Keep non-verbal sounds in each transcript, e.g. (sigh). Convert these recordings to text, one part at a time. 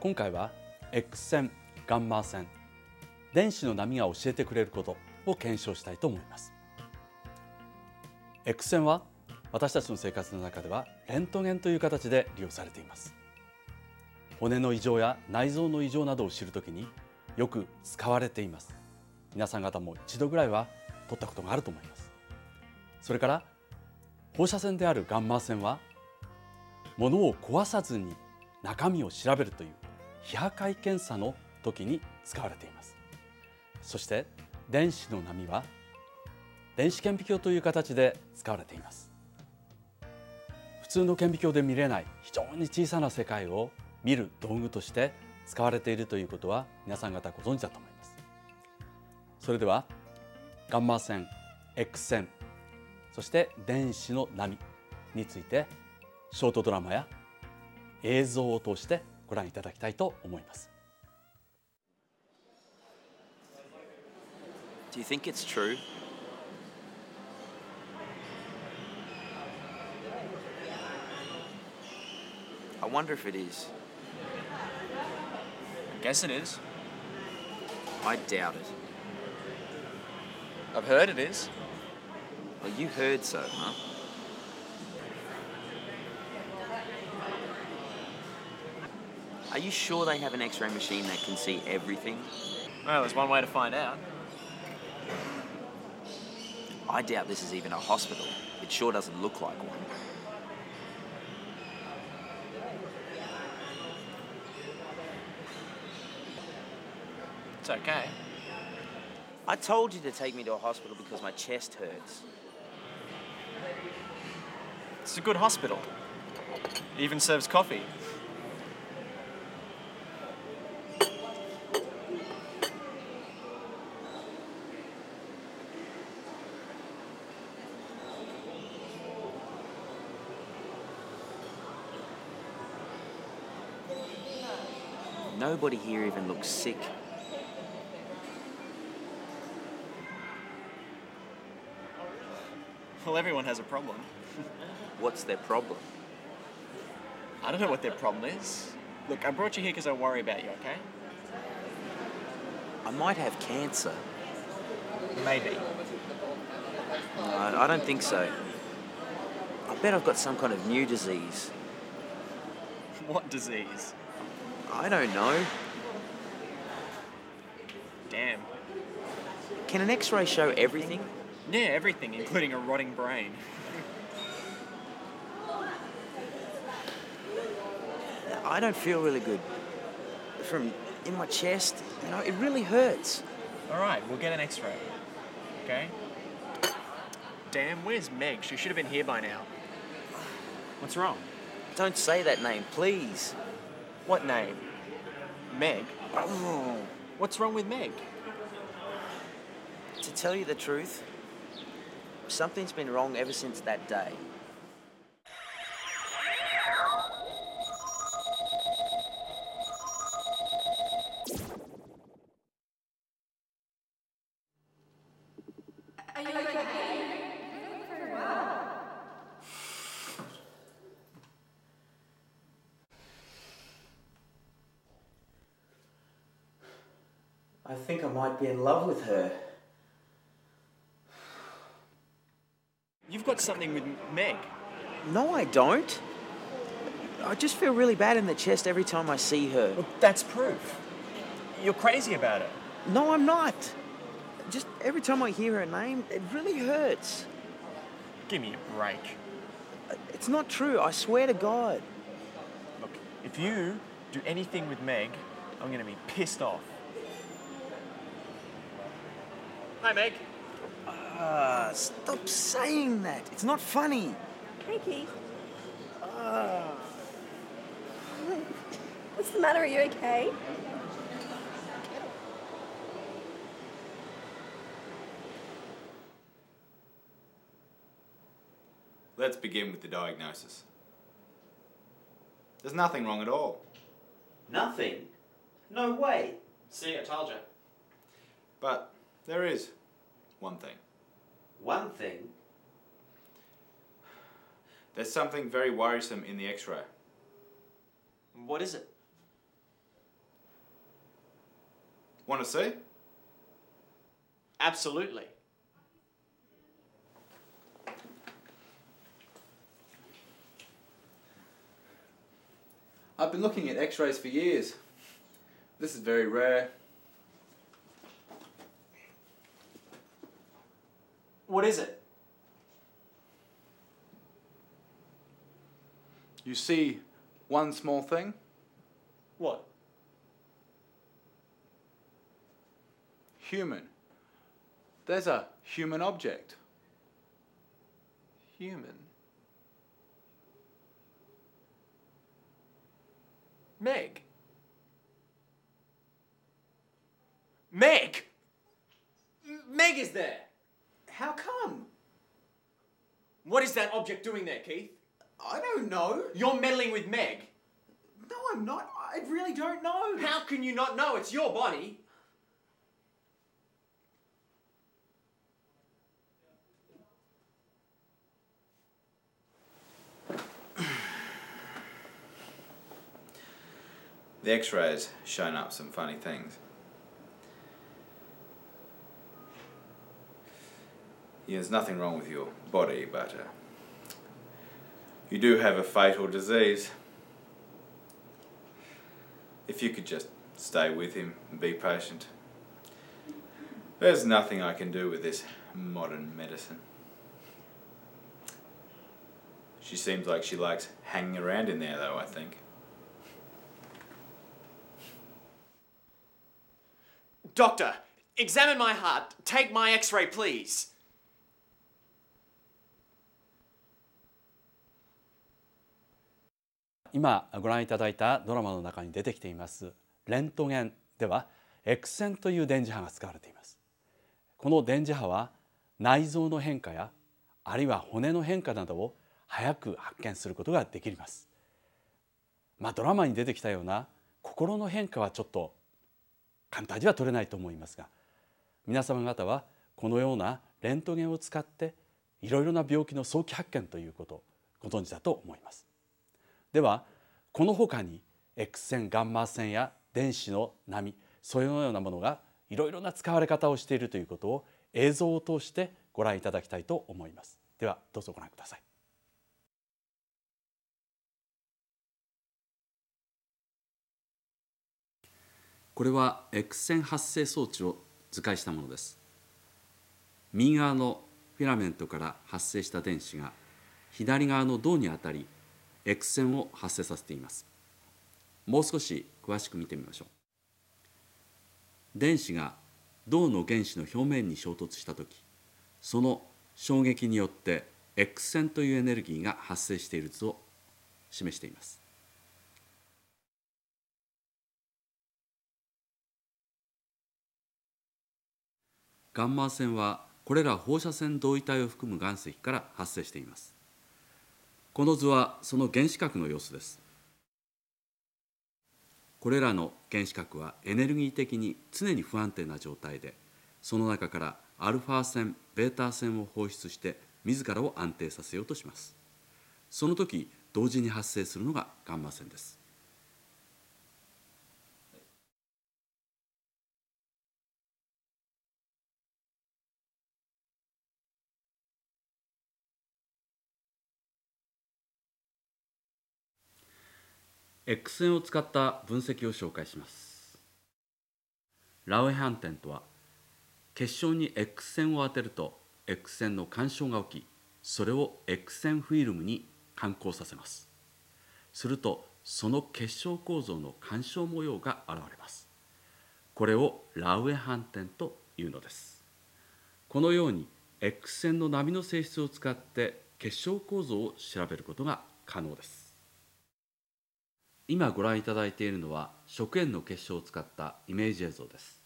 今回は X 線ガンマ線電子の波が教えてくれることを検証したいと思います。X 線は私たちの生活の中ではレントゲンという形で利用されています。骨の異常や内臓の異常などを知るときによく使われています。皆さん方も一度ぐらいは取ったことがあると思います。それから放射線であるガンマ線は物を壊さずに中身を調べるという非破壊検査の時に使われています。そして電子の波は電子顕微鏡という形で使われています。普通の顕微鏡で見れない非常に小さな世界を見る道具として使われているということは皆さん方ご存知だと思います。それではガンマ線 X 線そして電子の波についてショートドラマや映像を通してご覧いただきたいと思います Do you think it's true? I wonder if it is. Guess it is. I doubt it. I've heard it is. Well, you heard so, huh? You sure they have an x ray machine that can see everything? Well, there's one way to find out. I doubt this is even a hospital. It sure doesn't look like one. It's okay. I told you to take me to a hospital because my chest hurts. It's a good hospital. It even serves coffee. Nobody here even looks sick. Well, everyone has a problem. What's their problem? I don't know what their problem is. Look, I brought you here because I worry about you, okay? I might have cancer. Maybe. I, I don't think so. I bet I've got some kind of new disease. (laughs) What disease? I don't know. Damn. Can an x ray show everything? Yeah, everything, including a rotting brain. I don't feel really good. From in my chest, you know, it really hurts. All right, we'll get an X-ray. Okay. Damn, where's Meg? She should have been here by now. What's wrong? Don't say that name, please. What name? Meg. Oh, What's wrong with Meg? to tell you the truth, something's been wrong ever since that day. Might be in love with her. You've got something with Meg. No, I don't. I just feel really bad in the chest every time I see her. Well, that's proof. You're crazy about it. No, I'm not. Just every time I hear her name, it really hurts. Give me a break. It's not true, I swear to God. Look, if you do anything with Meg, I'm going to be pissed off. Hi, Meg. Ah, stop saying that. It's not funny. Hey, Keith. What's the matter? Are you okay? Let's begin with the diagnosis. There's nothing wrong at all. Nothing? No way. See, I told you. But there is one thing. One thing. There's something very worrisome in the x ray. What is it? Want to see? Absolutely. I've been looking at x rays for years. This is very rare. What is it? You see one small thing? What? Human. There's a human object. Human. Meg. Meg! Meg is there! How come? What is that object doing there, Keith? I don't know. You're meddling with Meg. No, I'm not. I really don't know. How can you not know? It's your body. The x rays shown up some funny things. There's nothing wrong with your body, but uh, you do have a fatal disease. If you could just stay with him and be patient. There's nothing I can do with this modern medicine. She seems like she likes hanging around in there, though, I think. Doctor, examine my heart. Take my x ray, please. 今ご覧いただいたドラマの中に出てきていますレントゲンでは X 線という電磁波が使われています。この電磁波は内臓の変化やあるいは骨の変化などを早く発見することができます。まあドラマに出てきたような心の変化はちょっと簡単には取れないと思いますが皆様方はこのようなレントゲンを使っていろいろな病気の早期発見ということをご存知だと思います。ではこの他に X 線ガンマ線や電子の波そういうようなものがいろいろな使われ方をしているということを映像を通してご覧いただきたいと思います。ではどうぞご覧ください。これは X 線発生装置を図解したものです。右側のフィラメントから発生した電子が左側の銅に当たり X 線を発生させています。もう少し詳しく見てみましょう。電子が銅の原子の表面に衝突した時その衝撃によって X 線というエネルギーが発生している図を示しています。ガンマ線はこれら放射線同位体を含む岩石から発生しています。この図はその原子核の様子です。これらの原子核はエネルギー的に常に不安定な状態でその中からアルファ線ベータ線を放出して自らを安定させようとします。その時同時に発生するのがガンマ線です。X 線を使った分析を紹介します。ラウエ反転とは結晶に X 線を当てると X 線の干渉が起きそれを X 線フィルムに感光させます。するとその結晶構造の干渉模様が現れます。これをラウエ反転というのです。このように X 線の波の性質を使って結晶構造を調べることが可能です。今ご覧いただいているのは食塩の結晶を使ったイメージ映像です。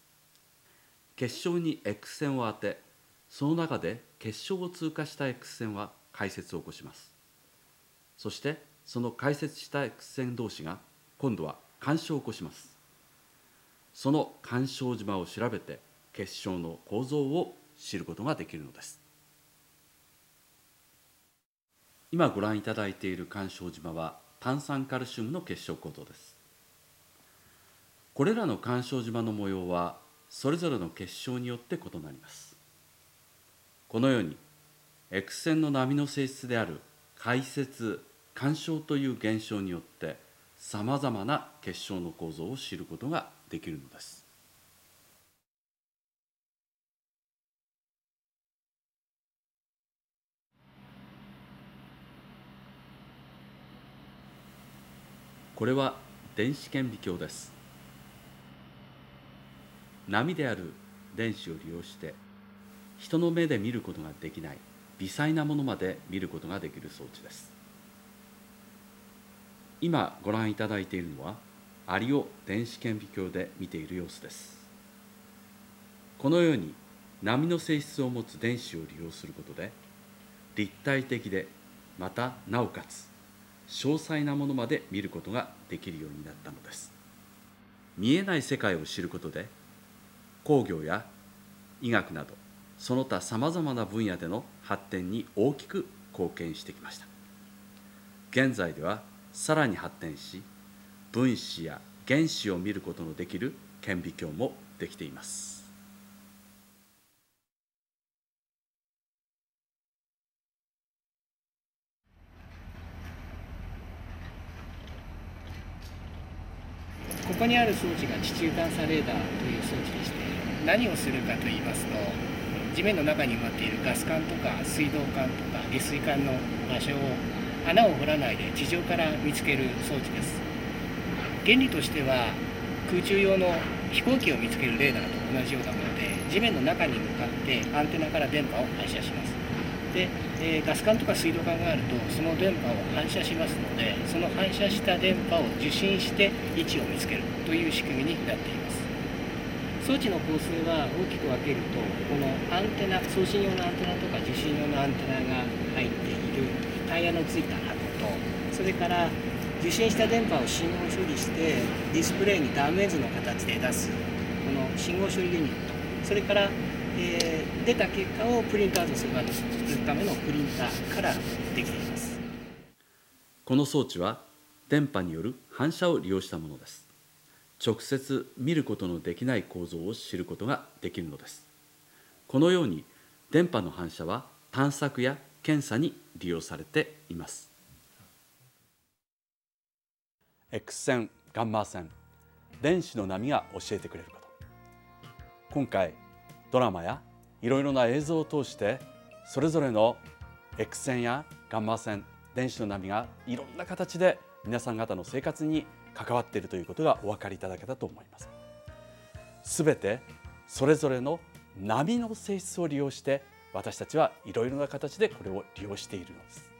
結晶に X 線を当てその中で結晶を通過した X 線は解説を起こします。そしてその解説した X 線同士が今度は干渉を起こします。その干渉島を調べて結晶の構造を知ることができるのです。今ご覧いただいている干渉島は炭酸カルシウムの結晶構造です。これらの干渉島の模様はそれぞれの結晶によって異なります。このように X 線の波の性質である解説干渉という現象によってさまざまな結晶の構造を知ることができるのです。これは電子顕微鏡です。波である電子を利用して人の目で見ることができない微細なものまで見ることができる装置です。今ご覧いただいているのはアリを電子顕微鏡で見ている様子です。このように波の性質を持つ電子を利用することで立体的でまたなおかつ詳細なものまで見ることができるようになったのです。見えない世界を知ることで工業や医学などその他さまざまな分野での発展に大きく貢献してきました。現在ではさらに発展し分子や原子を見ることのできる顕微鏡もできています。ここにある装置が地中探査レーダーという装置でして何をするかと言いますと地面の中に埋まっているガス管とか水道管とか下水管の場所を穴を掘らないで地上から見つける装置です。原理としては空中用の飛行機を見つけるレーダーと同じようなもので地面の中に向かってアンテナから電波を反射します。で、えーガス管とか水道管があるとその電波を反射しますのでその反射した電波を受信して位置を見つけるという仕組みになっています。装置の構成は大きく分けるとこのアンテナ送信用のアンテナとか受信用のアンテナが入っているタイヤのついた箱とそれから受信した電波を信号処理してディスプレイにダメージの形で出すこの信号処理ユニット。それから、えー出た結果をプリントアウトするためのプリンターからできています。この装置は電波による反射を利用したものです。直接見ることのできない構造を知ることができるのです。このように電波の反射は探索や検査に利用されています。X 線ガンマ線電子の波が教えてくれること。今回ドラマやいろいろな映像を通してそれぞれの X 線やガンマ線電子の波がいろんな形で皆さん方の生活に関わっているということがお分かりいただけたと思います。すべてそれぞれの波の性質を利用して私たちはいろいろな形でこれを利用しているのです。